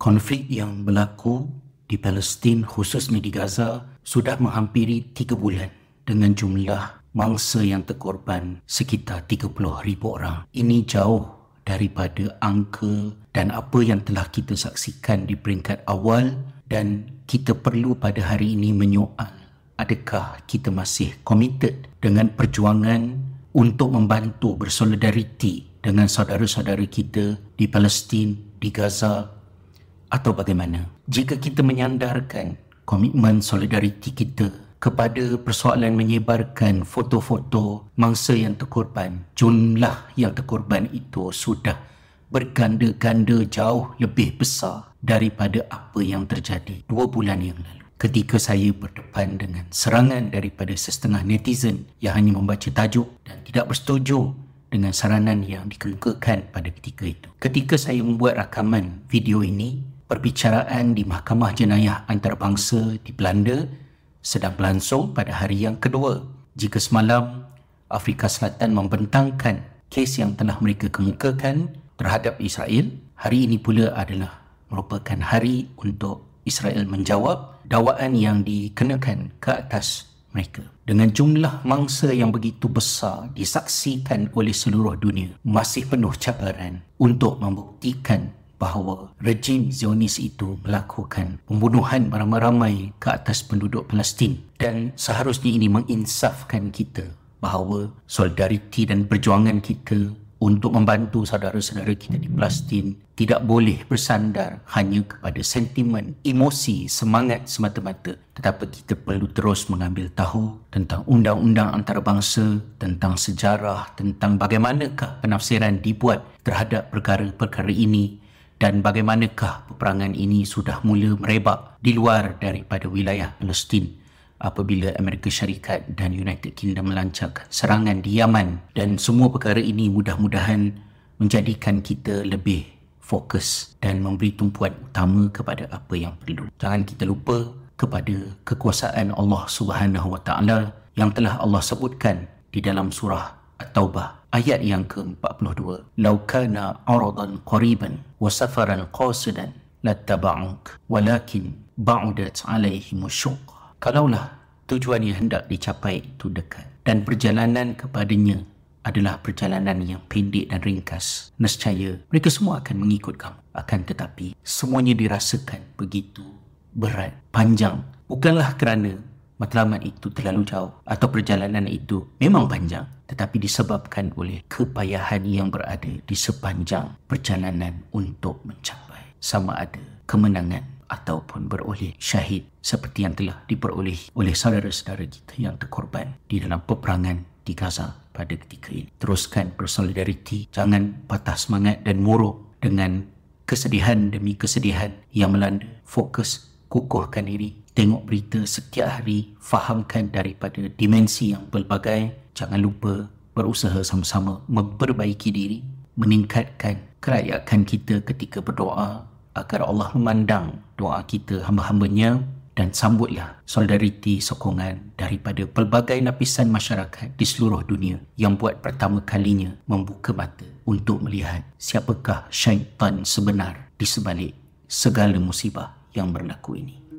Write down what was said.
Konflik yang berlaku di Palestin khususnya di Gaza sudah menghampiri tiga bulan dengan jumlah mangsa yang terkorban sekitar 30 ribu orang. Ini jauh daripada angka dan apa yang telah kita saksikan di peringkat awal dan kita perlu pada hari ini menyoal adakah kita masih committed dengan perjuangan untuk membantu bersolidariti dengan saudara-saudara kita di Palestin, di Gaza atau bagaimana? Jika kita menyandarkan komitmen solidariti kita kepada persoalan menyebarkan foto-foto mangsa yang terkorban, jumlah yang terkorban itu sudah berganda-ganda jauh lebih besar daripada apa yang terjadi dua bulan yang lalu. Ketika saya berdepan dengan serangan daripada setengah netizen yang hanya membaca tajuk dan tidak bersetuju dengan saranan yang dikemukakan pada ketika itu. Ketika saya membuat rakaman video ini, perbicaraan di Mahkamah Jenayah Antarabangsa di Belanda sedang berlangsung pada hari yang kedua. Jika semalam Afrika Selatan membentangkan kes yang telah mereka kemukakan terhadap Israel, hari ini pula adalah merupakan hari untuk Israel menjawab dakwaan yang dikenakan ke atas mereka. Dengan jumlah mangsa yang begitu besar disaksikan oleh seluruh dunia, masih penuh cabaran untuk membuktikan bahawa rejim Zionis itu melakukan pembunuhan ramai-ramai ke atas penduduk Palestin. Dan seharusnya ini menginsafkan kita bahawa solidariti dan perjuangan kita untuk membantu saudara-saudara kita di Palestin tidak boleh bersandar hanya kepada sentimen, emosi, semangat semata-mata. Tetapi kita perlu terus mengambil tahu tentang undang-undang antarabangsa, tentang sejarah, tentang bagaimanakah penafsiran dibuat terhadap perkara-perkara ini dan bagaimanakah peperangan ini sudah mula merebak di luar daripada wilayah Palestin apabila Amerika Syarikat dan United Kingdom melancarkan serangan di Yaman dan semua perkara ini mudah-mudahan menjadikan kita lebih fokus dan memberi tumpuan utama kepada apa yang perlu. Jangan kita lupa kepada kekuasaan Allah Subhanahu Wa Taala yang telah Allah sebutkan di dalam surah At-Taubah ayat yang ke-42. Law kana aradan qariban wa safaran qasidan lattaba'uk walakin ba'udat alaihim syuq. Kalaulah tujuan yang hendak dicapai itu dekat dan perjalanan kepadanya adalah perjalanan yang pendek dan ringkas nescaya mereka semua akan mengikut kamu. Akan tetapi semuanya dirasakan begitu berat panjang. Bukanlah kerana matlamat itu terlalu jauh atau perjalanan itu memang panjang tetapi disebabkan oleh kepayahan yang berada di sepanjang perjalanan untuk mencapai sama ada kemenangan ataupun beroleh syahid seperti yang telah diperoleh oleh saudara-saudara kita yang terkorban di dalam peperangan di Gaza pada ketika ini. Teruskan bersolidariti, jangan patah semangat dan muruk dengan kesedihan demi kesedihan yang melanda. Fokus, kukuhkan diri, tengok berita setiap hari, fahamkan daripada dimensi yang pelbagai, jangan lupa berusaha sama-sama memperbaiki diri, meningkatkan kelayakan kita ketika berdoa agar Allah memandang doa kita hamba-hambanya dan sambutlah solidariti sokongan daripada pelbagai lapisan masyarakat di seluruh dunia yang buat pertama kalinya membuka mata untuk melihat siapakah syaitan sebenar di sebalik segala musibah yang berlaku ini.